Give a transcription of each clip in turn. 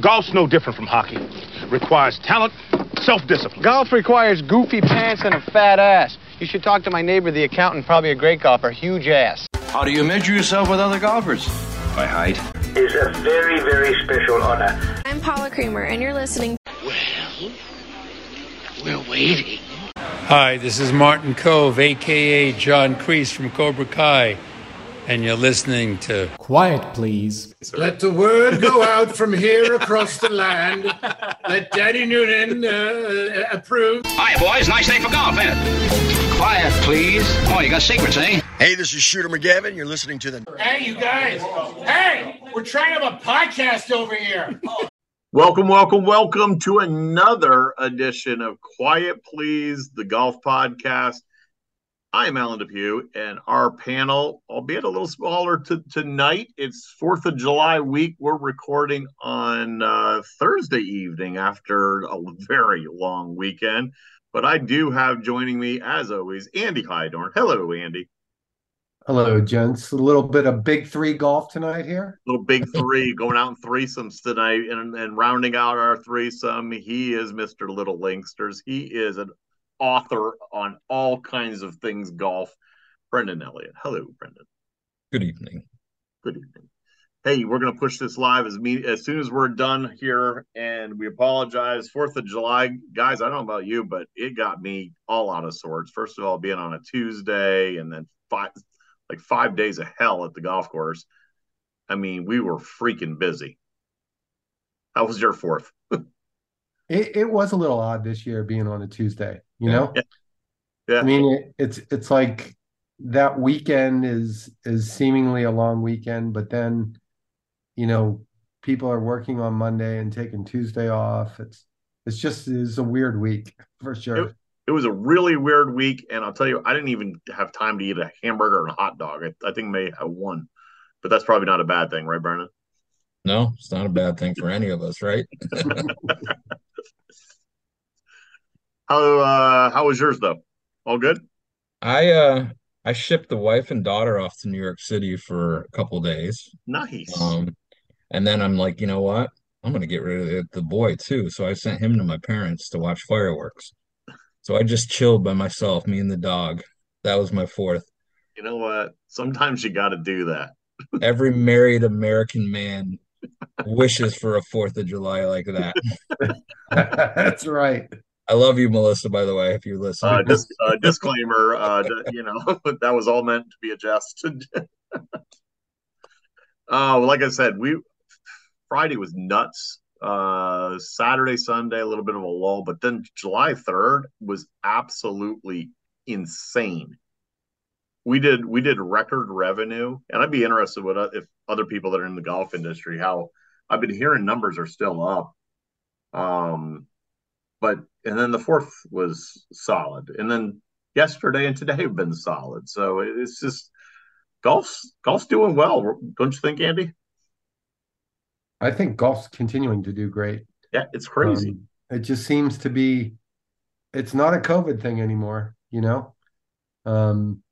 Golf's no different from hockey. Requires talent, self-discipline. Golf requires goofy pants and a fat ass. You should talk to my neighbor, the accountant, probably a great golfer, huge ass. How do you measure yourself with other golfers? By height. Is a very, very special honor. I'm Paula Creamer, and you're listening. Well, we're waiting. Hi, this is Martin Kove, aka John Kreese from Cobra Kai, and you're listening to Quiet, please. Let the word go out from here across the land. Let Daddy Noonan uh, approve. Hi, boys. Nice day for golf, ain't it? Quiet, please. Oh, you got secrets, eh? Hey, this is Shooter McGavin. You're listening to the. Hey, you guys. Hey, we're trying to have a podcast over here. Welcome, welcome, welcome to another edition of Quiet Please, the golf podcast. I'm Alan Depew, and our panel, albeit a little smaller to, tonight, it's 4th of July week. We're recording on uh, Thursday evening after a very long weekend. But I do have joining me, as always, Andy Hydorn. Hello, Andy. Hello, gents. A little bit of big three golf tonight here. Little big three going out in threesomes tonight, and, and rounding out our threesome, he is Mr. Little Linksters. He is an author on all kinds of things golf. Brendan Elliott. Hello, Brendan. Good evening. Good evening. Hey, we're gonna push this live as me as soon as we're done here, and we apologize. Fourth of July, guys. I don't know about you, but it got me all out of sorts. First of all, being on a Tuesday, and then five like five days of hell at the golf course. I mean, we were freaking busy. How was your fourth? it, it was a little odd this year being on a Tuesday, you know? Yeah. yeah. I mean, it, it's it's like that weekend is is seemingly a long weekend, but then, you know, people are working on Monday and taking Tuesday off. It's it's just is a weird week for sure. It, it was a really weird week, and I'll tell you, I didn't even have time to eat a hamburger and a hot dog. I, I think may have one, but that's probably not a bad thing, right, Brennan? No, it's not a bad thing for any of us, right? how uh how was yours though? All good? I uh I shipped the wife and daughter off to New York City for a couple days. Nice. Um and then I'm like, you know what? I'm gonna get rid of the boy too. So I sent him to my parents to watch fireworks. So I just chilled by myself, me and the dog. That was my fourth. You know what? Sometimes you got to do that. Every married American man wishes for a Fourth of July like that. That's right. I love you, Melissa. By the way, if you listen, uh, dis- uh, disclaimer: uh, you know that was all meant to be a jest. uh, like I said, we Friday was nuts uh saturday sunday a little bit of a lull but then july 3rd was absolutely insane we did we did record revenue and i'd be interested with if other people that are in the golf industry how i've been hearing numbers are still up um but and then the fourth was solid and then yesterday and today have been solid so it's just golf's golf's doing well don't you think andy I think golf's continuing to do great. Yeah, it's crazy. Um, it just seems to be it's not a COVID thing anymore, you know? Um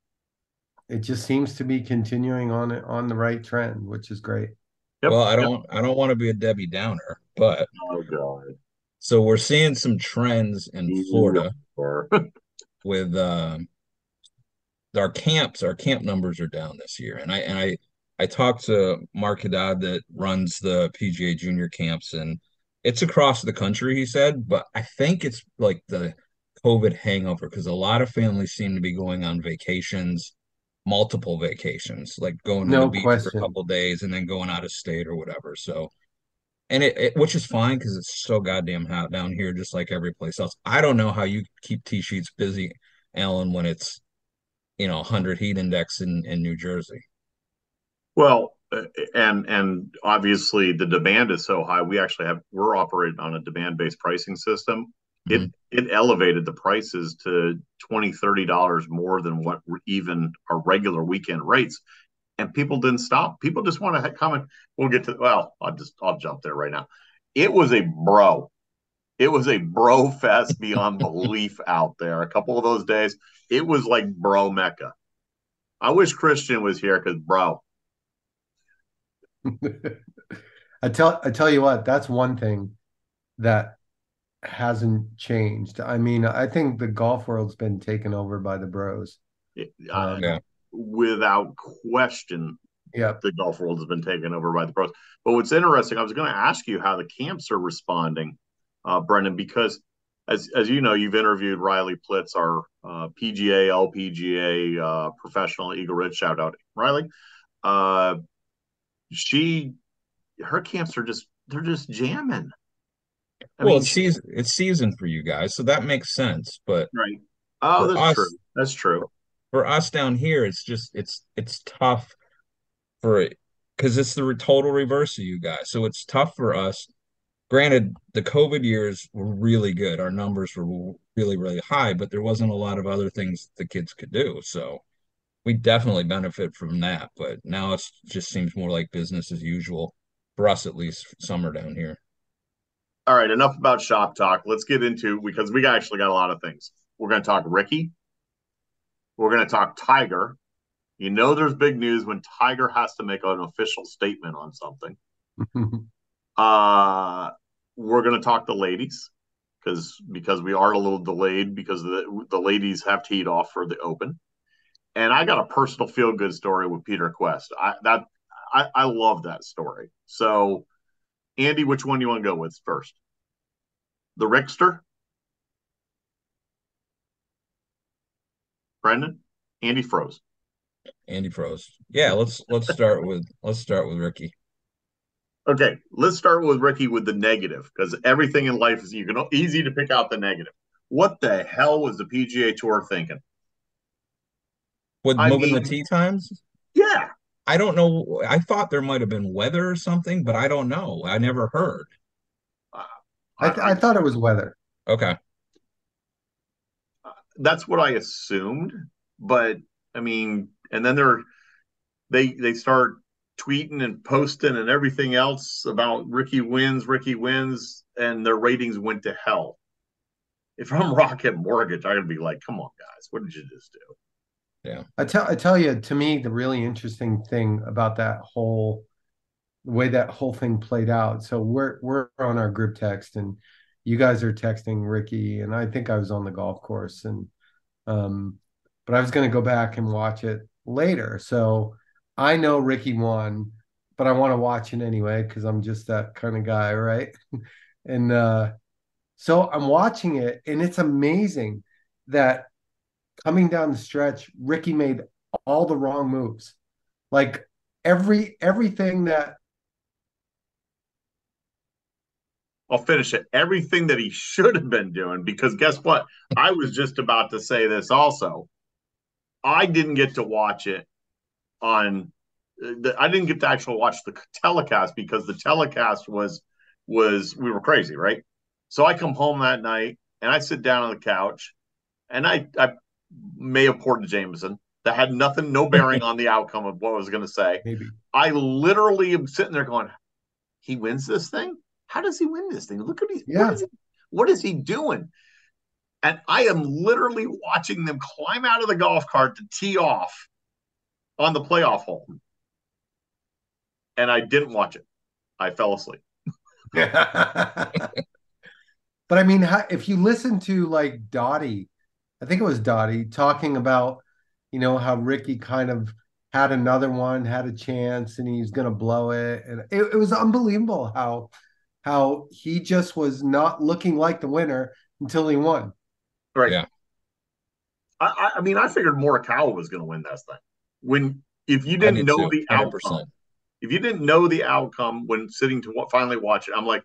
it just seems to be continuing on on the right trend, which is great. Yep. Well, I don't I don't want to be a Debbie Downer, but oh god. So we're seeing some trends in Florida with uh, our camps, our camp numbers are down this year. And I and I I talked to Mark Haddad that runs the PGA junior camps and it's across the country, he said, but I think it's like the COVID hangover because a lot of families seem to be going on vacations, multiple vacations, like going to the beach question. for a couple days and then going out of state or whatever. So, and it, it which is fine because it's so goddamn hot down here, just like every place else. I don't know how you keep tee sheets busy, Alan, when it's you know 100 heat index in in New Jersey. Well, and and obviously the demand is so high. We actually have we're operating on a demand based pricing system. Mm-hmm. It it elevated the prices to 20 30 dollars more than what even our regular weekend rates and people didn't stop people just want to come and we'll get to well i'll just i'll jump there right now it was a bro it was a bro fest beyond belief out there a couple of those days it was like bro mecca i wish christian was here because bro I tell I tell you what, that's one thing that hasn't changed. I mean, I think the golf world's been taken over by the bros. Uh, yeah. Without question, yeah, the golf world has been taken over by the pros. But what's interesting, I was going to ask you how the camps are responding, uh, Brendan, because as as you know, you've interviewed Riley Plitz, our uh, PGA, LPGA uh, professional Eagle Ridge. Shout out, Riley. Uh, she, her camps are just they're just jamming. I well, mean, it's season it's season for you guys, so that makes sense. But right, oh, that's us, true. That's true. For us down here, it's just it's it's tough for it because it's the total reverse of you guys. So it's tough for us. Granted, the COVID years were really good. Our numbers were really, really high, but there wasn't a lot of other things the kids could do. So we definitely benefit from that. But now it just seems more like business as usual for us, at least summer down here. All right, enough about shop talk. Let's get into because we actually got a lot of things. We're going to talk Rickie. We're going to talk Tiger. You know, there's big news when Tiger has to make an official statement on something. uh, we're going to talk the ladies because because we are a little delayed because the the ladies have teed off for the Open, and I got a personal feel good story with Peter Kuest. I that I, I love that story. So, Andy, which one do you want to go with first? The Rickster? Brendan? Andy froze. Andy froze. Yeah, let's let's start with let's start with Rickie. Okay, let's start with Rickie with the negative because everything in life is you can easy to pick out the negative. What the hell was the PGA Tour thinking? With I moving mean, the tee times? Yeah. I don't know. I thought there might have been weather or something, but I don't know. I never heard. Uh, I, th- I thought it was weather. Okay. That's what I assumed, but I mean, and then they're they they start tweeting and posting and everything else about Rickie wins, Rickie wins, and their ratings went to hell. If I'm Rocket Mortgage, I'm gonna be like, come on, guys, what did you just do? Yeah. I tell I tell you, to me, the really interesting thing about that whole the way that whole thing played out. So we're we're on our group text and you guys are texting Rickie, and I think I was on the golf course and um but I was gonna go back and watch it later. So I know Rickie won, but I want to watch it anyway because I'm just that kind of guy, right? and uh so I'm watching it and it's amazing that coming down the stretch, Rickie made all the wrong moves. Like every everything that I'll finish it. Everything that he should have been doing, because guess what? I was just about to say this also. I didn't get to watch it on the, I didn't get to actually watch the telecast because the telecast was was we were crazy, right? So I come home that night and I sit down on the couch and I I may have poured to Jameson that had nothing, no bearing on the outcome of what I was going to say. Maybe. I literally am sitting there going, he wins this thing? How does he win this thing? Look at me. Yeah. What is, he, what is he doing? And I am literally watching them climb out of the golf cart to tee off on the playoff hole. And I didn't watch it. I fell asleep. but I mean, if you listen to like Dottie I think it was Dottie talking about, you know, how Rickie kind of had another one, had a chance, and he's going to blow it, and it, it, was unbelievable how how he just was not looking like the winner until he won. Right. Yeah. I, I mean, I figured Morikawa was going to win this thing. When if you didn't know too, the outcome, if you didn't know the outcome when sitting to finally watch it, I'm like,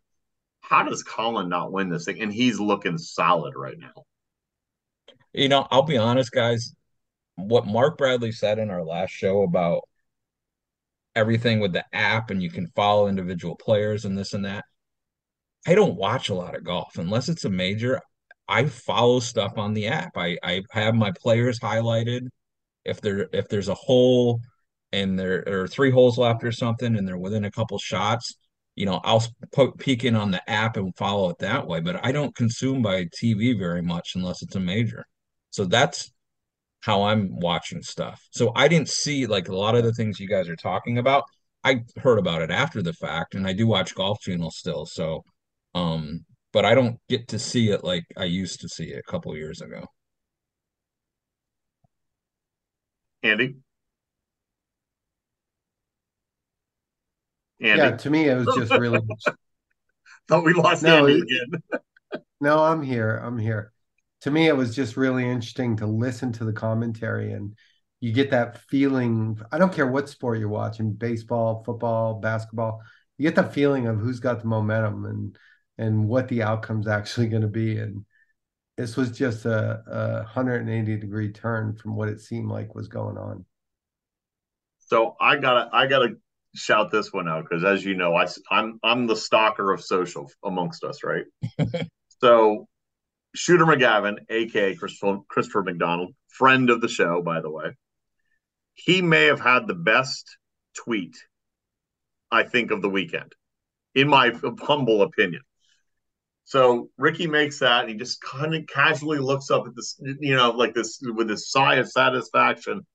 how does Colin not win this thing? And he's looking solid right now you know, I'll be honest, guys. What Mark Bradley said in our last show about everything with the app and you can follow individual players and this and that. I don't watch a lot of golf unless it's a major. I follow stuff on the app. I, I have my players highlighted. If there if there's a hole and there are three holes left or something and they're within a couple shots, you know, I'll peek in on the app and follow it that way. But I don't consume by TV very much unless it's a major. So that's how I'm watching stuff. So I didn't see like a lot of the things you guys are talking about. I heard about it after the fact, and I do watch Golf Channel still. So, um, but I don't get to see it like I used to see it a couple years ago. Andy. Andy. Yeah, to me it was just really. Thought we lost No, Andy again. no, I'm here. I'm here. To me, it was just really interesting to listen to the commentary, and you get that feeling. I don't care what sport you're watching, baseball, football, basketball. You get the feeling of who's got the momentum and and what the outcome's actually going to be. And this was just a, a 180 degree turn from what it seemed like was going on. So I gotta I gotta shout this one out because as you know, I I'm I'm the stalker of social amongst us, right? so Shooter McGavin, aka Christopher, Christopher McDonald, friend of the show, by the way, he may have had the best tweet, I think, of the weekend, in my humble opinion. So Rickie makes that, and he just kind of casually looks up at this, you know, like this with this sigh of satisfaction,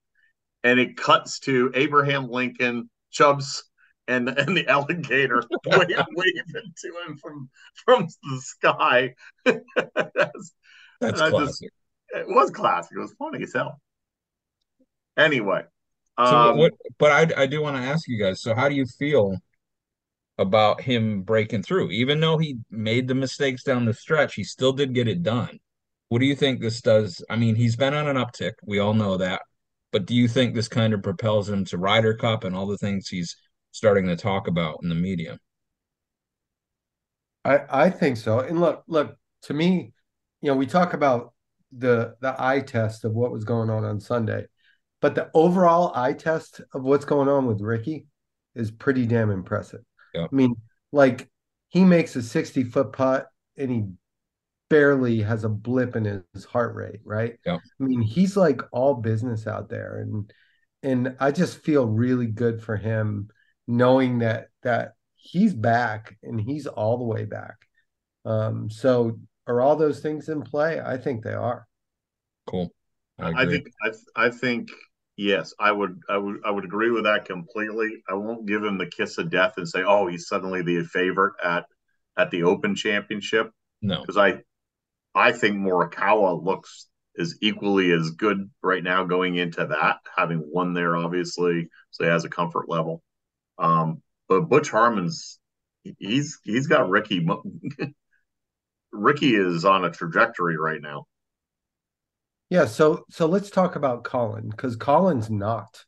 and it cuts to Abraham Lincoln, Chubbs, and and the alligator waving to him from from the sky. That's, That's classic. just- it was classic. It was funny as hell. Anyway, So um, what, but I, I do want to ask you guys. So how do you feel about him breaking through? Even though he made the mistakes down the stretch, he still did get it done. What do you think this does? I mean, he's been on an uptick. We all know that. But do you think this kind of propels him to Ryder Cup and all the things he's starting to talk about in the media? I I think so. And look, look to me, you know, we talk about the the eye test of what was going on on Sunday, but the overall eye test of what's going on with Rickie is pretty damn impressive. Yeah. I mean, like he makes a 60 foot putt and he barely has a blip in his heart rate, right? Yeah. I mean, he's like all business out there and and I just feel really good for him knowing that that he's back and he's all the way back. Um so are all those things in play? I think they are. Cool. I, I think I I think yes, I would I would I would agree with that completely. I won't give him the kiss of death and say, oh, he's suddenly the favorite at at the Open Championship no. because I I think Morikawa looks is equally as good right now going into that, having won there obviously, so he has a comfort level. Um, but Butch Harmon's he's he's got Rickie. Rickie is on a trajectory right now. Yeah, so so let's talk about Colin because Colin's not.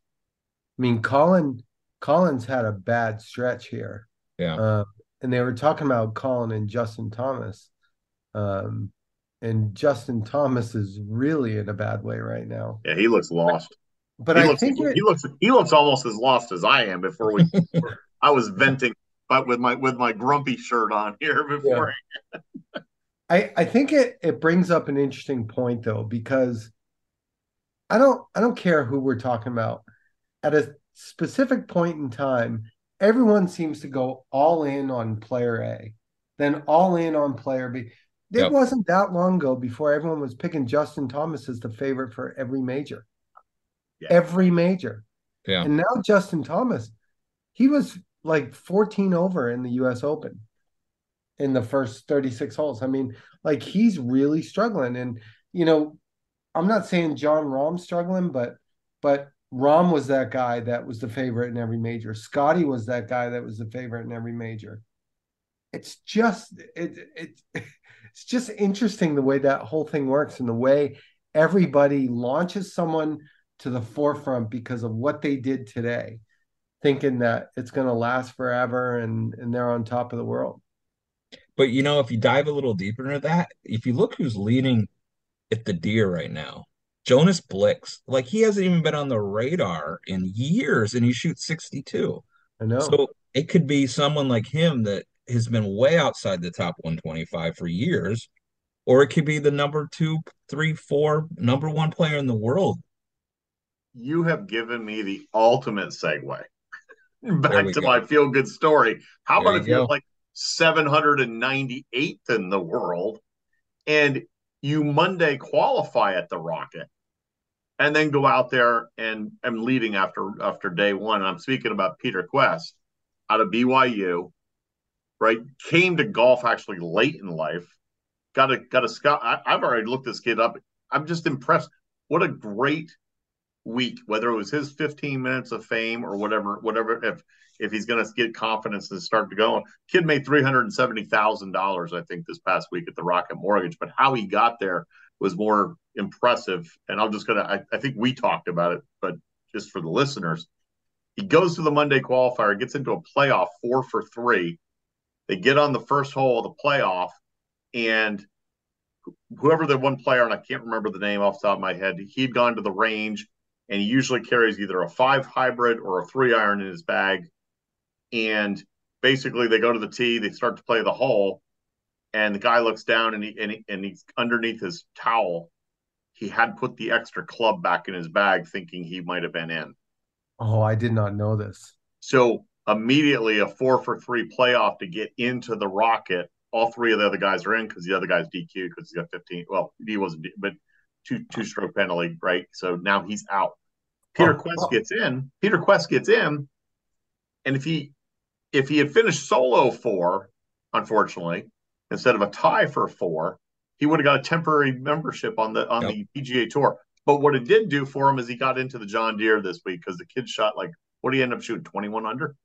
I mean, Colin Colin's had a bad stretch here. Yeah. Uh, and they were talking about Colin and Justin Thomas. Um, and Justin Thomas is really in a bad way right now. Yeah, he looks lost. But he I looks, think it- he looks he looks almost as lost as I am before we. I was venting, but with my with my grumpy shirt on here before. I, I think it it brings up an interesting point though because I don't I don't care who we're talking about at a specific point in time everyone seems to go all in on player A then all in on player B it Yep. wasn't that long ago before everyone was picking Justin Thomas as the favorite for every major Yeah. every major Yeah. and now Justin Thomas he was like 14 over in the US Open in the first 36 holes. I mean, like he's really struggling. And you know, I'm not saying Jon Rahm's struggling, but but Rahm was that guy that was the favorite in every major. Scotty was that guy that was the favorite in every major. It's just it it it's just interesting the way that whole thing works and the way everybody launches someone to the forefront because of what they did today, thinking that it's going to last forever and and they're on top of the world. But you know, if you dive a little deeper into that, if you look who's leading at the Deere right now, Jonas Blixt, like he hasn't even been on the radar in years and he shoots 62. I know. So it could be someone like him that has been way outside the top 125 for years, or it could be the number two, three, four, number one player in the world. You have given me the ultimate segue back to go. my feel good story. How There about you if you're go. like 798th in the world and you Monday qualify at the Rocket? and then go out there and I'm leading after after day one. I'm speaking about Peter Kuest out of BYU, right? Came to golf actually late in life. Got a got a scout. I, I've already looked this kid up. I'm just impressed. What a great week, whether it was his 15 minutes of fame or whatever, whatever. If if he's going to get confidence and start to go, kid made three hundred and seventy thousand dollars, I think, this past week at the Rocket Mortgage. But how he got there was more impressive. And I'm just gonna. I, I think we talked about it, but just for the listeners, he goes to the Monday qualifier, gets into a playoff four for three. They get on the first hole of the playoff, and whoever the one player, and I can't remember the name off the top of my head, he'd gone to the range and he usually carries either a five hybrid or a three iron in his bag. And basically, they go to the tee, they start to play the hole, and the guy looks down and he and, he, and he's underneath his towel. He had put the extra club back in his bag, thinking he might have been in. Oh, I did not know this. So immediately, a four for three playoff to get into the Rocket. All three of the other guys are in because the other guy's DQ because he's got 15. Well, he wasn't, but two two stroke penalty, right? So now he's out. Peter oh, Kuest oh. gets in. Peter Kuest gets in, and if he if he had finished solo four, unfortunately, instead of a tie for four, he would have got a temporary membership on the on yep. the PGA Tour. But what it did do for him is he got into the John Deere this week because the kid shot like what do you end up shooting twenty one under?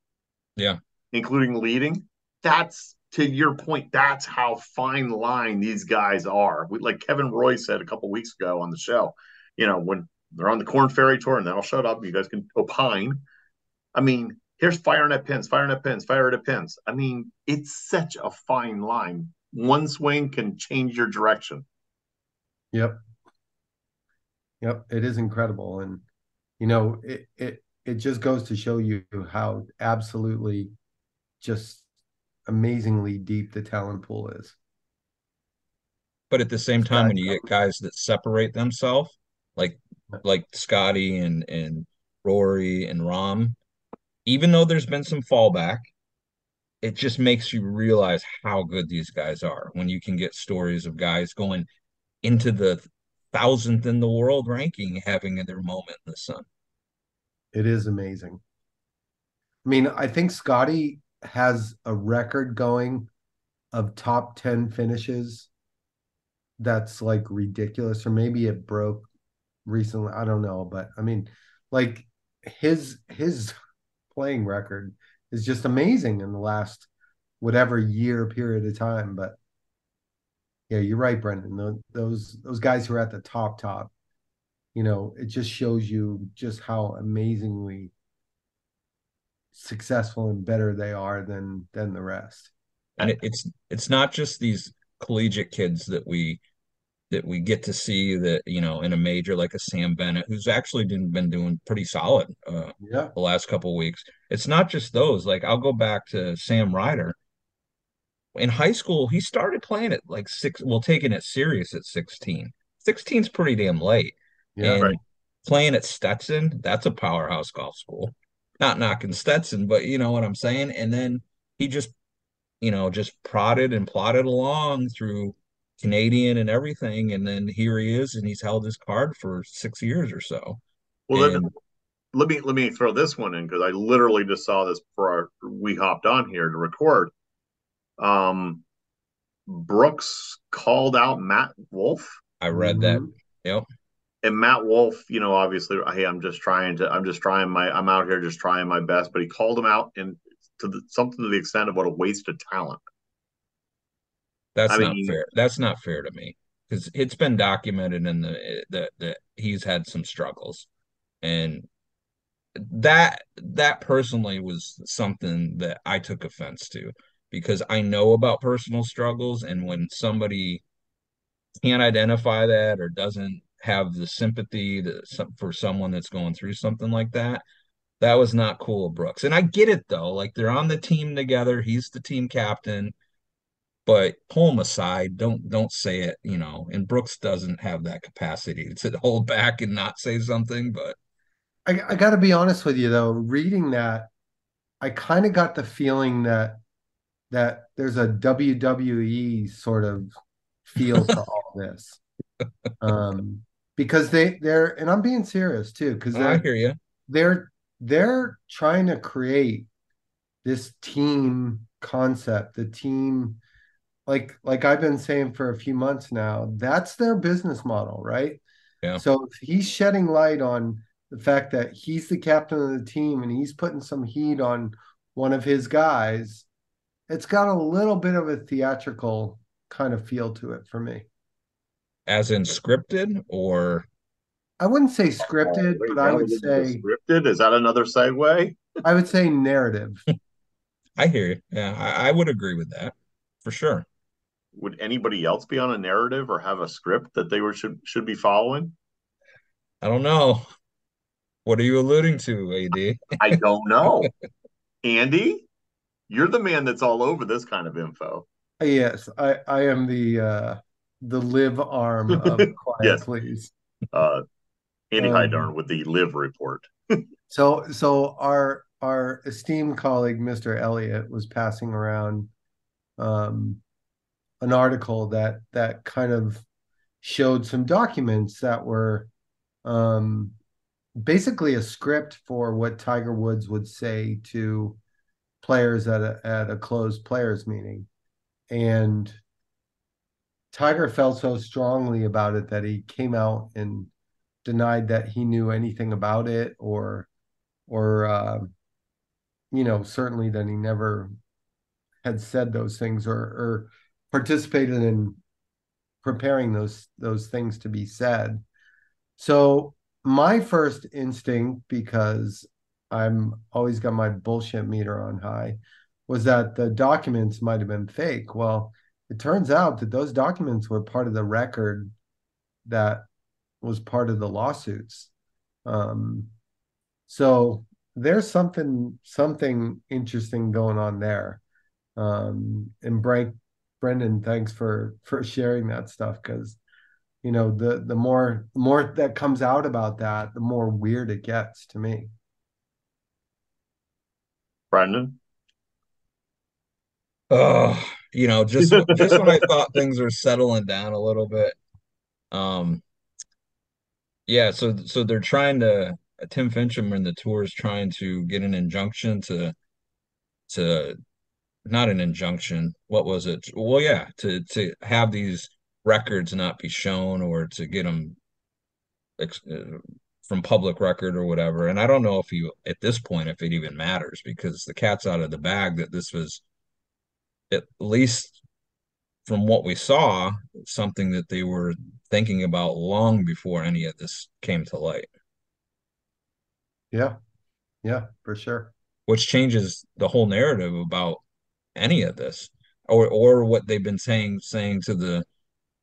Yeah, including leading. That's to your point, that's how fine line these guys are. We, like Kevin Roy said a couple weeks ago on the show, you know, when they're on the Corn Ferry Tour, and then I'll shut up. You guys can opine. I mean, here's firing at pins, firing at pins, fire at pins. I mean, it's such a fine line. One swing can change your direction. Yep. Yep. It is incredible. And, you know, it, it, it just goes to show you how absolutely just amazingly deep the talent pool is. But at the same time, when you get guys that separate themselves, like like Scotty and and Rory and Rahm, even though there's been some fallback, it just makes you realize how good these guys are when you can get stories of guys going into the thousandth in the world ranking having their moment in the sun. It is amazing. I mean, I think Scotty has a record going of top 10 finishes that's like ridiculous or maybe it broke recently i don't know but i mean like his his playing record is just amazing in the last whatever year period of time but yeah you're right brendan those those guys who are at the top top you know it just shows you just how amazingly successful and better they are than than the rest. And it, it's it's not just these collegiate kids that we that we get to see that you know in a major like a Sam Bennett who's actually been doing pretty solid uh, yeah. the last couple weeks. It's not just those. Like I'll go back to Sam Ryder. In high school, he started playing it like six. Well, taking it serious at 16. 16's pretty damn late. Yeah, and right. playing at Stetson, that's a powerhouse golf school not knocking Stetson, but you know what I'm saying. And then he just, you know, just prodded and plodded along through Canadian and everything, and then here he is, and he's held his card for six years or so. Well, and, then, let me let me throw this one in because I literally just saw this before our, we hopped on here to record. Um, Brooks called out Matt Wolff. I read mm-hmm. that. Yep and Matt Wolff, you know, obviously, hey, I'm just trying to, I'm just trying my, I'm out here just trying my best. But he called him out and to the, something to the extent of what a waste of talent. That's I not mean, fair. That's not fair to me because it's been documented in the that that he's had some struggles, and that that personally was something that I took offense to because I know about personal struggles, and when somebody can't identify that or doesn't have the sympathy to, for someone that's going through something like that. That was not cool of Brooks. And I get it though. Like they're on the team together. He's the team captain. But pull him aside. Don't don't say it, you know. And Brooks doesn't have that capacity to hold back and not say something. But I, I got to be honest with you though. Reading that, I kind of got the feeling that that there's a WWE sort of feel to all this. Um, because they they're and I'm being serious too because oh, I hear you. They're they're trying to create this team concept, the team like like I've been saying for a few months now, that's their business model, right? Yeah. So if he's shedding light on the fact that he's the captain of the team and he's putting some heat on one of his guys, it's got a little bit of a theatrical kind of feel to it for me. As in scripted or I wouldn't say scripted, Wait, but I would say scripted. Is that another segue? I would say narrative. I hear you. Yeah, I, I would agree with that for sure. Would anybody else be on a narrative or have a script that they were should should be following? I don't know. What are you alluding to, AD? I don't know. Andy, you're the man that's all over this kind of info. Yes, I I am the uh the live arm of Quiet Yes. Please. Uh, Andy Um, with the live report. So so our our esteemed colleague Mr. Elliott was passing around um an article that that kind of showed some documents that were um basically a script for what Tiger Woods would say to players at a at a closed players meeting. And Tiger felt so strongly about it that he came out and denied that he knew anything about it or or uh, you know certainly that he never had said those things or or participated in preparing those those things to be said. So my first instinct because i'm always got my bullshit meter on high was that the documents might have been fake. Well it turns out that those documents were part of the record that was part of the lawsuits. Um so there's something something interesting going on there. Um and Brent, brendan thanks for for sharing that stuff because you know the the more the more that comes out about that the more weird it gets to me. Brendan, Oh, you know, just just when I thought things were settling down a little bit. Um, yeah, so so they're trying to Tim Finchem and the tour is trying to get an injunction to to not an injunction. What was it? Well, yeah, to to have these records not be shown or to get them ex- uh, from public record or whatever. And I don't know if you at this point if it even matters because the cat's out of the bag that this was at least from what we saw something that they were thinking about long before any of this came to light. yeah yeah for sure which changes the whole narrative about any of this or or what they've been saying saying to the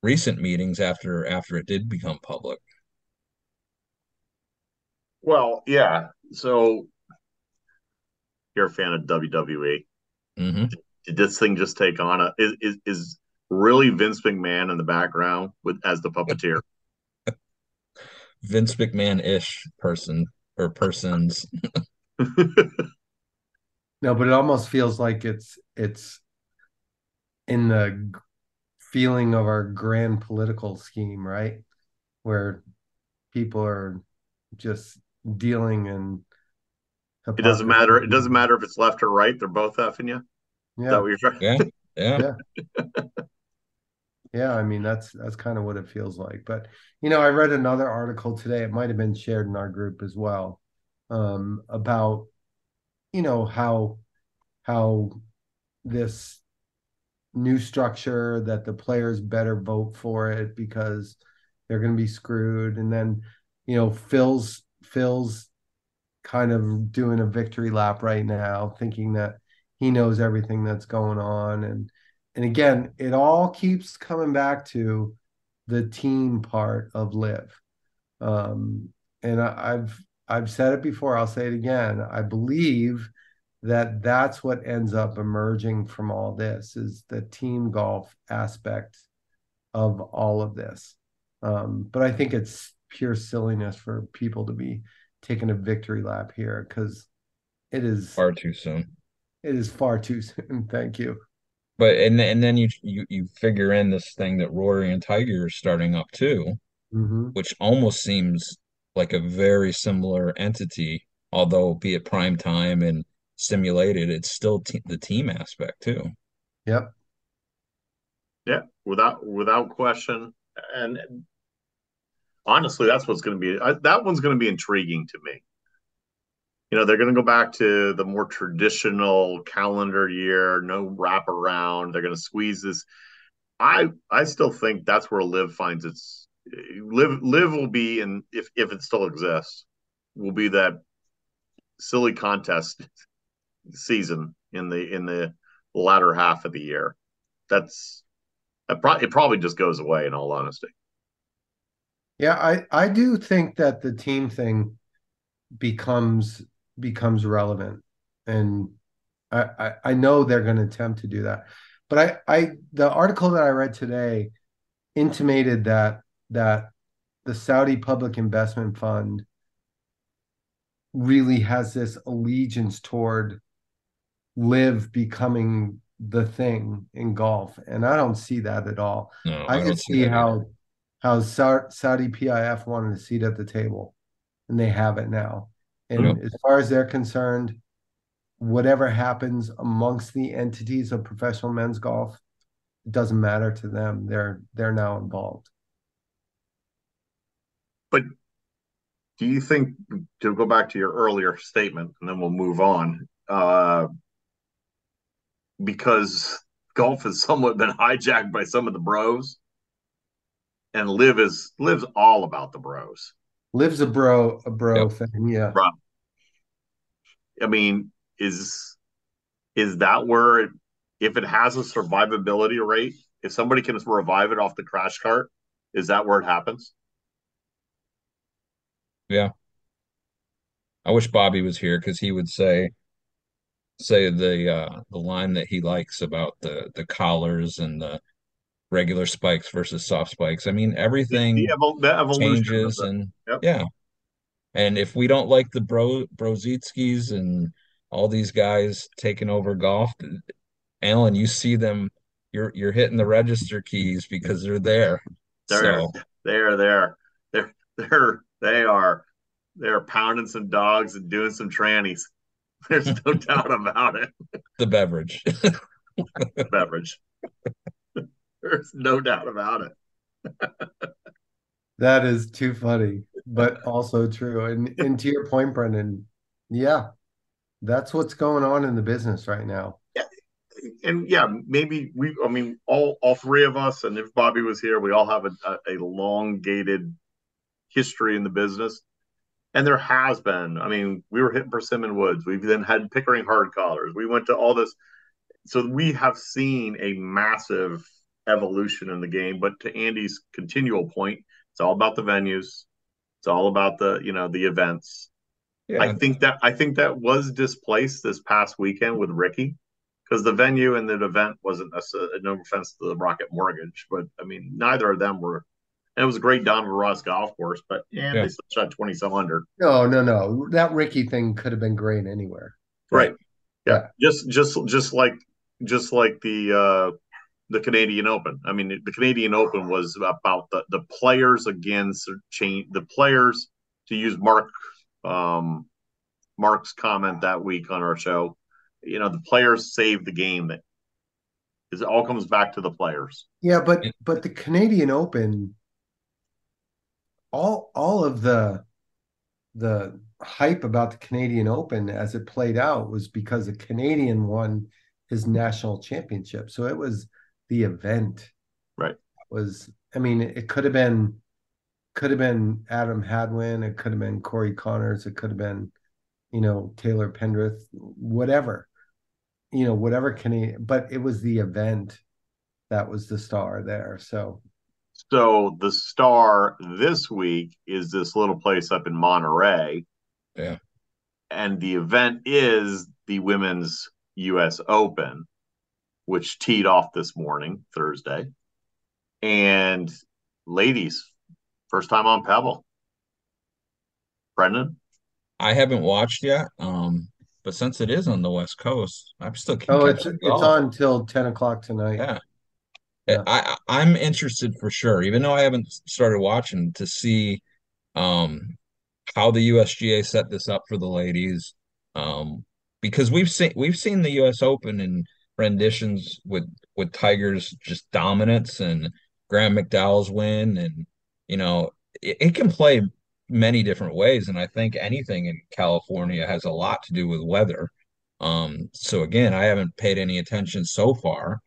recent meetings after after it did become public well, yeah. So you're a fan of WWE. mm-hmm. Did this thing just take on a is is, is really Vince McMahon in the background with as the puppeteer? vince mcmahon-ish person or persons no but it almost feels like it's it's in the feeling of our grand political scheme right where people are just dealing in It doesn't matter. It doesn't matter if it's left or right. They're both effing you. Is yeah. That what you're yeah yeah. Yeah. Yeah i mean that's that's kind of what it feels like but you know i read another article today it might have been shared in our group as well um about you know how how this new structure that the players better vote for it because they're going to be screwed and then you know phil's phil's kind of doing a victory lap right now thinking that he knows everything that's going on. And and again it all keeps coming back to the team part of LIV um and I, i've i've said it before i'll say it again. I believe that that's what ends up emerging from all this is the team golf aspect of all of this. Um but i think it's pure silliness for people to be taking a victory lap here because it is far too soon it is far too soon thank you but and and then you you you figure in this thing that rory and tiger are starting up too Mhm. which almost seems like a very similar entity, although be it prime time and simulated, it's still te the team aspect too. Yep. Yeah, without without question. And honestly, that's what's going to be. I, that one's going to be intriguing to me. You know, they're going to go back to the more traditional calendar year, no wraparound. They're going to squeeze this. I I still think that's where LIV finds its live LIV will be, and if if it still exists, will be that silly contest season in the in the latter half of the year. That's it, pro- it probably just goes away. In all honesty. Yeah, I I do think that the team thing becomes becomes relevant, and I I, I know they're going to attempt to do that, but I I the article that I read today intimated that that the Saudi Public Investment Fund really has this allegiance toward LIV becoming the thing in golf, and I don't see that at all. No, I, I can see see how how Saudi PIF wanted a seat at the table, and they have it now. And Yep. as far as they're concerned, whatever happens amongst the entities of professional men's golf, doesn't matter to them. They're they're now involved. But do you think to go back to your earlier statement, and then we'll move on? Uh, because golf has somewhat been hijacked by some of the bros, and LIV is LIV's all about the bros. LIV's a bro a bro thing, yeah. Bro. I mean, is is that where it, if it has a survivability rate, if somebody can revive it off the crash cart, is that where it happens? Yeah. I wish Bobby was here because he would say say the uh the line that he likes about the the collars and the regular spikes versus soft spikes. I mean, everything The, evol- the evolution changes and Yep. yeah. And if we don't like the bro Brozitskis and all these guys taking over golf, Alan, you see them, you're you're hitting the register keys because they're there. They're So they're there. They're they're they are they're pounding some dogs and doing some trannies. There's no doubt about it. the beverage. the Beverage. There's no doubt about it. That is too funny, but also true. And and to your point, Brendan, yeah, that's what's going on in the business right now. and yeah, maybe we. I mean, all all three of us, and if Bobby was here, we all have a, a, a elongated history in the business, and there has been. I mean, we were hitting Persimmon Woods. We've then had Pickering hard collars. We went to all this, so we have seen a massive evolution in the game. But to Andy's continual point, it's all about the venues. It's all about the you know the events. Yeah. I think that I think that was displaced this past weekend with Rickie because the venue and the event wasn't necessarily no offense to the Rocket Mortgage, but I mean neither of them were. And it was a great Donald Ross golf course, but yeah, Yeah. they still shot twenty some under. No, no, no. That Rickie thing could have been great anywhere. Right. Yeah. Just just just like just like the uh the Canadian Open. I mean the Canadian Open was about the the players against change the players to use Mark um Mark's comment that week on our show. You know, the players saved the game that is it all comes back to the players. Yeah, but but the Canadian Open, all all of the the hype about the Canadian Open as it played out was because a Canadian won his national championship. So it was the event. Right. Was I mean, it could have been could have been Adam Hadwin, it could have been Corey Conners, it could have been, you know, Taylor Pendrith, whatever. You know, whatever Canadian, but it was the event that was the star there. So So the star this week is this little place up in Monterey. Yeah. And the event is the women's US Open, which teed off this morning, Thursday. And ladies, first time on Pebble. Brendan? I haven't watched yet. Um, but since it is on the West Coast, I'm still Oh, catching it's it's on till ten o'clock tonight. Yeah. Yeah. I I'm interested for sure, even though I haven't started watching to see um how the USGA set this up for the ladies. Um because we've seen we've seen the US Open in renditions with with Tiger's just dominance and Graham McDowell's win and you know it, it can play many different ways and I think anything in California has a lot to do with weather. Um so again, I haven't paid any attention so far.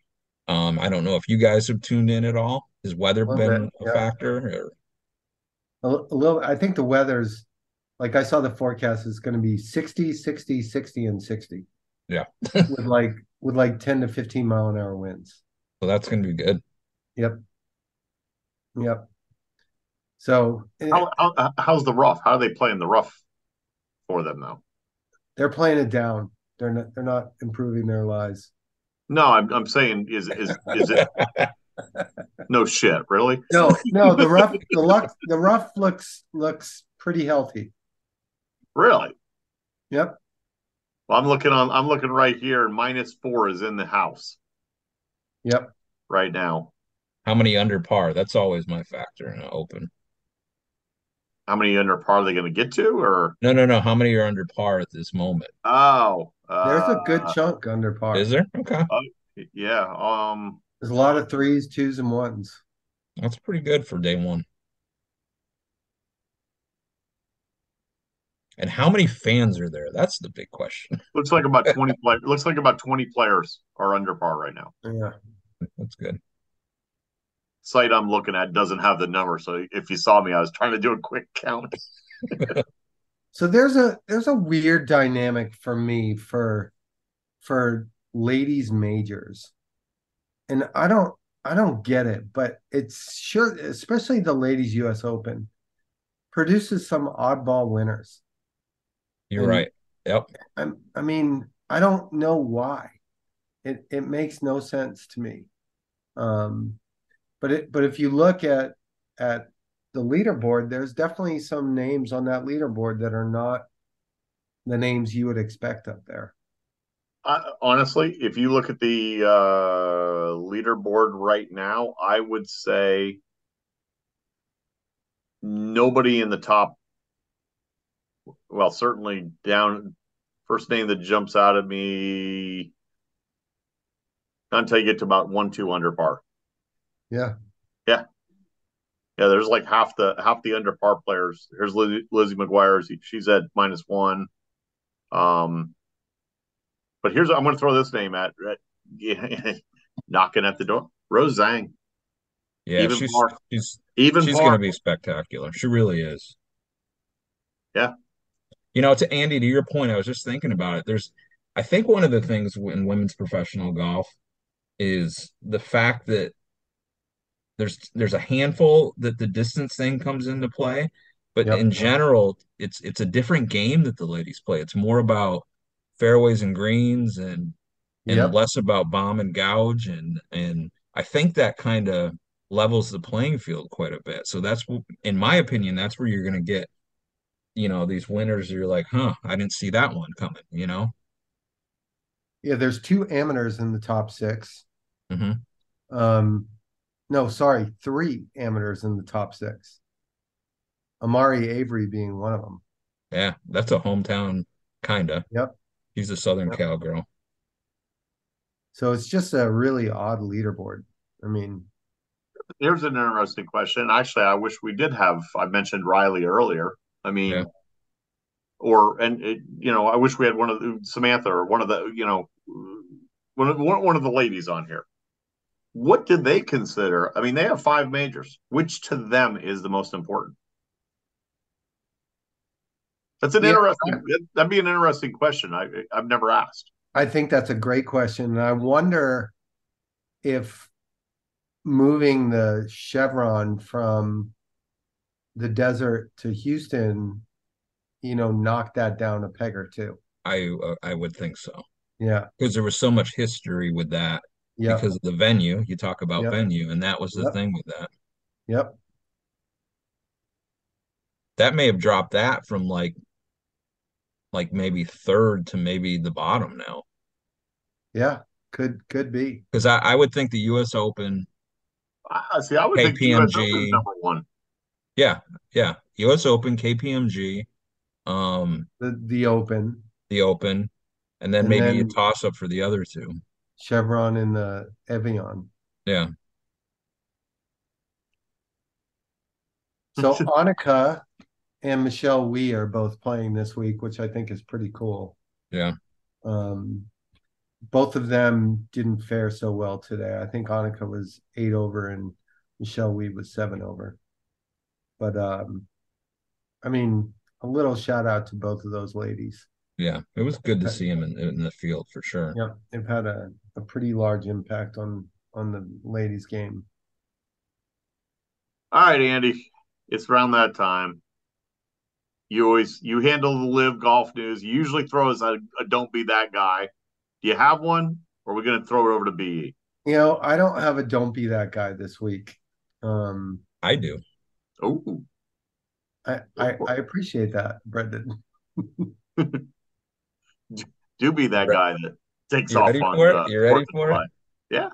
Um I don't know if you guys have tuned in at all. Has weather been bit, yeah. a factor or a little I think the weather's like I saw the forecast is going to be 60 60 60 and 60. Yeah. with like with like 10 to 15 mile an hour winds. Well, that's going to be good. Yep. Yep. So eh, how, how, uh, how's the rough? How are they playing the rough for them though? They're playing it down. They're not. They're not improving their lies. No, I'm. I'm saying is is is it? no shit, really? No, no. The rough, the luck, the rough looks looks pretty healthy. Really? Yep. Well, I'm looking on. I'm looking right here, and minus four is in the house. Yep. Right now. How many under par? That's always my factor in an open. How many under par are they going to get to, or no, no, no? How many are under par at this moment? Oh, uh, there's a good chunk under par. Is there? Okay. Uh, yeah. Um. There's a lot of threes, twos, and ones. That's pretty good for day one. And how many fans are there? That's the big question. Looks like about 20 players. Looks like about 20 players are under par right now. Yeah. That's good. Site I'm looking at doesn't have the number. So if you saw me, I was trying to do a quick count. so there's a there's a weird dynamic for me for for ladies majors. And I don't I don't get it, but it's sure especially the ladies US Open produces some oddball winners. You're and right. Yep. I, I mean, I don't know why. It it makes no sense to me. Um, but it but if you look at at the leaderboard, there's definitely some names on that leaderboard that are not the names you would expect up there. Uh, honestly, if you look at the uh, leaderboard right now, I would say nobody in the top well, certainly down first name that jumps out at me until you get to about one two under par. Yeah. Yeah. Yeah, there's like half the half the under par players. Here's Lizzie, Lizzie McGuire. She's at minus one. Um, but here's I'm going to throw this name at, at yeah, knocking at the door. Rose Zhang. Yeah, even she's par, she's even she's going to be spectacular. She really is. Yeah, you know, to Andy, to your point, I was just thinking about it. There's, I think one of the things in women's professional golf is the fact that there's there's a handful that the distance thing comes into play, but yep. in general, it's it's a different game that the ladies play. It's more about fairways and greens and and yep. less about bomb and gouge and and I think that kind of levels the playing field quite a bit. So that's in my opinion, that's where you're going to get you know these winners you're like huh i didn't see that one coming you know? Yeah there's two amateurs in the top 6 mm-hmm. um no sorry three amateurs in the top six. Amari avery being one of them yeah that's a hometown kinda. Yep. He's a southern yep. cal girl. So it's just a really odd leaderboard. I mean here's an interesting question. Actually i wish we did have i mentioned riley earlier I mean, yeah. or and it, you know, I wish we had one of the, Samantha or one of the you know one of, one of the ladies on here. What did they consider? I mean, they have five majors. Which to them is the most important? That's an yeah. interesting. That'd be an interesting question. I I've never asked. I think that's a great question, and I wonder if moving the chevron from the desert to Houston, you know, knocked that down a peg or two. I uh, I would think so. Yeah, because there was so much history with that. Yeah, because of the venue. You talk about yep. venue, and that was the yep. thing with that. Yep. That may have dropped that from like, like maybe third to maybe the bottom now. Yeah, could could be because I, I would think the U.S. Open I see. I would think US Open KPMG. number one. Yeah, yeah. U.S. Open, KPMG, um, The the Open, the Open, and then And maybe a toss up for the other two. Chevron, and the Evian. Yeah. So Annika and Michelle Wie are both playing this week, which I think is pretty cool. Yeah. Um, both of them didn't fare so well today. I think Annika was eight over and Michelle Wie was seven over. But um, I mean, a little shout out to both of those ladies. Yeah. It was good to see him in, in the field for sure. Yeah, they've had a, a pretty large impact on on the ladies' game. All right, Andy. It's around that time. You always you handle the live golf news. You usually throw us a, a don't be that guy. Do you have one? Or are we gonna throw it over to BE? You know, I don't have a don't be that guy this week. Um, I do. Oh, I, I I appreciate that, Brendan. do be that guy that takes You off ready on for it? uh, You ready for it? Yeah.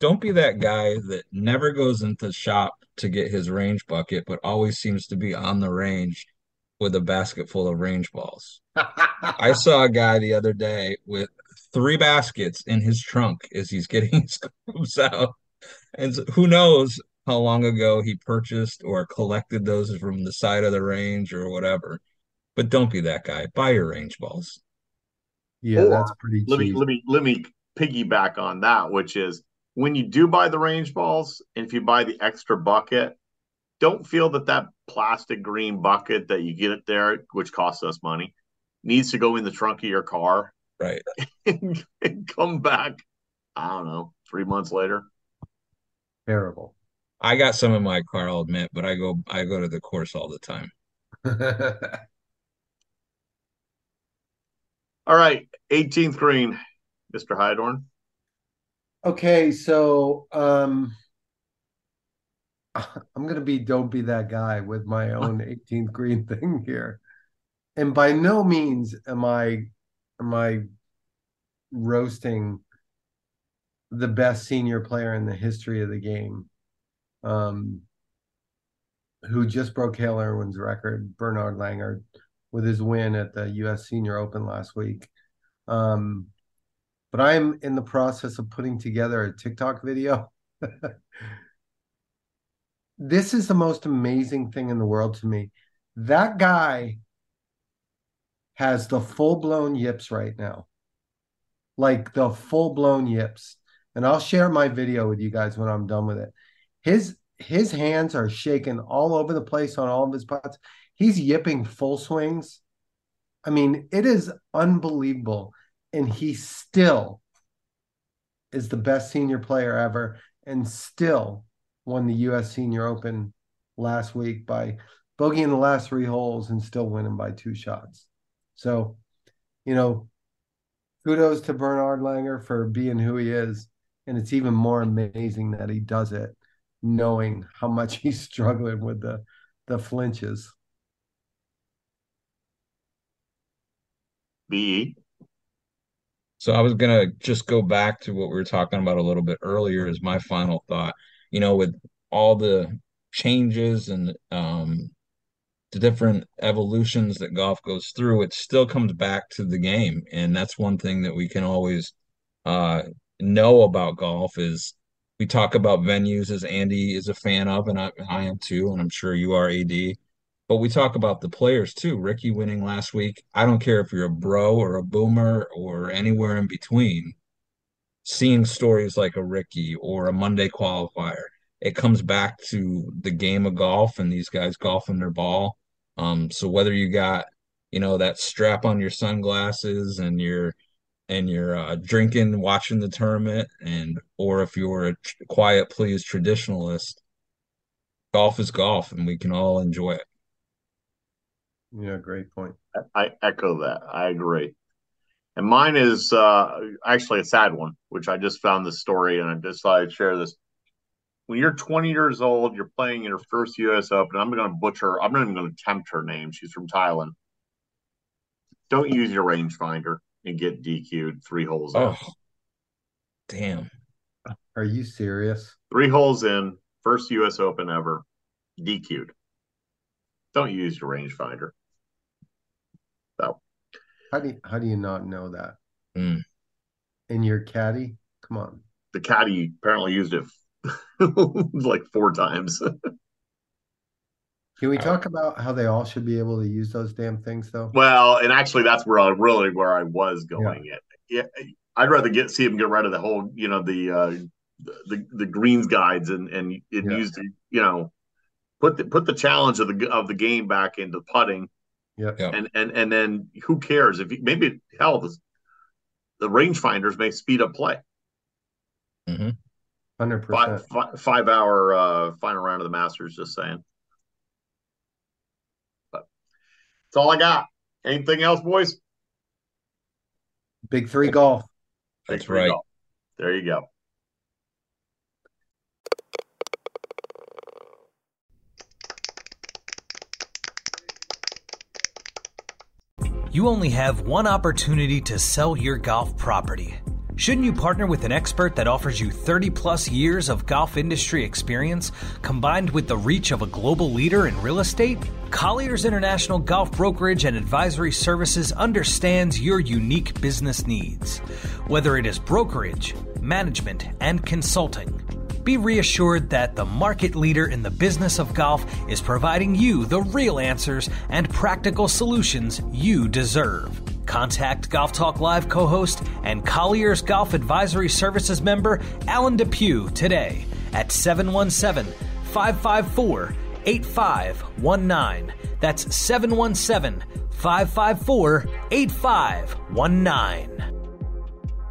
Don't be that guy that never goes into the shop to get his range bucket, but always seems to be on the range with a basket full of range balls. I saw a guy the other day with three baskets in his trunk as he's getting his clubs out. And who knows how long ago he purchased or collected those from the side of the range or whatever. But don't be that guy. Buy your range balls. Yeah, Or, that's pretty Let me let me let me piggyback on that, which is when you do buy the range balls, and if you buy the extra bucket, don't feel that that plastic green bucket that you get it there, which costs us money, needs to go in the trunk of your car Right. and, and come back. I don't know, three months later. Terrible. I got some in my car, I'll admit, but I go I go to the course all the time. All right, 18th green, Mr. Hydorn. Okay, so um I'm gonna be don't be that guy with my own 18th green thing here. And by no means am I am I roasting the best senior player in the history of the game. Um who just broke Hale Irwin's record, Bernard Langer, with his win at the US Senior Open last week. Um but I am in the process of putting together a TikTok video. this is the most amazing thing in the world to me. That guy has the full blown yips right now, like the full blown yips. And I'll share my video with you guys when I'm done with it. His his hands are shaking all over the place on all of his putts. He's yipping full swings. I mean, it is unbelievable and he still is the best senior player ever and still won the US Senior Open last week by bogeying the last three holes and still winning by two shots. So, you know, kudos to Bernard Langer for being who he is. And it's even more amazing that he does it knowing how much he's struggling with the the flinches. BE. So I was gonna just go back to what we were talking about a little bit earlier as my final thought. You know, with all the changes and um the different evolutions that golf goes through, it still comes back to the game. And that's one thing that we can always uh know about golf is we talk about venues as Andy is a fan of, and I, I am too, and I'm sure you are AD. But we talk about the players too. Rickie winning last week. I don't care if you're a bro or a boomer or anywhere in between. Seeing stories like a Rickie or a Monday qualifier, it comes back to the game of golf and these guys golfing their ball. Um, so whether you got, you know, that strap on your sunglasses and you're and you're uh, drinking, watching the tournament, and or if you're a tr- quiet, please traditionalist, golf is golf, and we can all enjoy it. Yeah, great point. I echo that. I agree. And mine is uh, actually a sad one, which I just found this story and I just thought I'd share this. When you're 20 years old, you're playing in your first U.S. Open. I'm going to butcher. I'm not even going to attempt her name. She's from Thailand. Don't use your rangefinder and get DQ'd three holes out. Oh, damn! Are you serious? Three holes in, first U.S. Open ever, DQ'd. Don't use your rangefinder. So, How do you, how do you not know that? Mm. In your caddy? Come on. the caddy apparently used it like four times. Can we talk about how they all should be able to use those damn things though? well, and actually, that's where I really where I was going. It. Yeah, I'd rather get see him get rid of the whole, you know, the uh, the the greens guides and and, and Yeah. use the, you know, put the put the challenge of the of the game back into putting. Yep. Yep. And and and then who cares if you, maybe hell the the rangefinders may speed up play. Mm-hmm. Hundred Five, percent. five, five hour uh, final round of the Masters. Just saying. But that's all I got. Anything else, boys? Big three golf. That's There you right. go. There you go. You only have one opportunity to sell your golf property. Shouldn't you partner with an expert that offers you 30 plus years of golf industry experience combined with the reach of a global leader in real estate? Colliers International Golf Brokerage and Advisory Services understands your unique business needs. Whether it is brokerage, management, and consulting, be reassured that the market leader in the business of golf is providing you the real answers and practical solutions you deserve. Contact Golf Talk Live co host and Collier's Golf Advisory Services member Alan Depew today at 717 554 8519. That's 717 554 8519.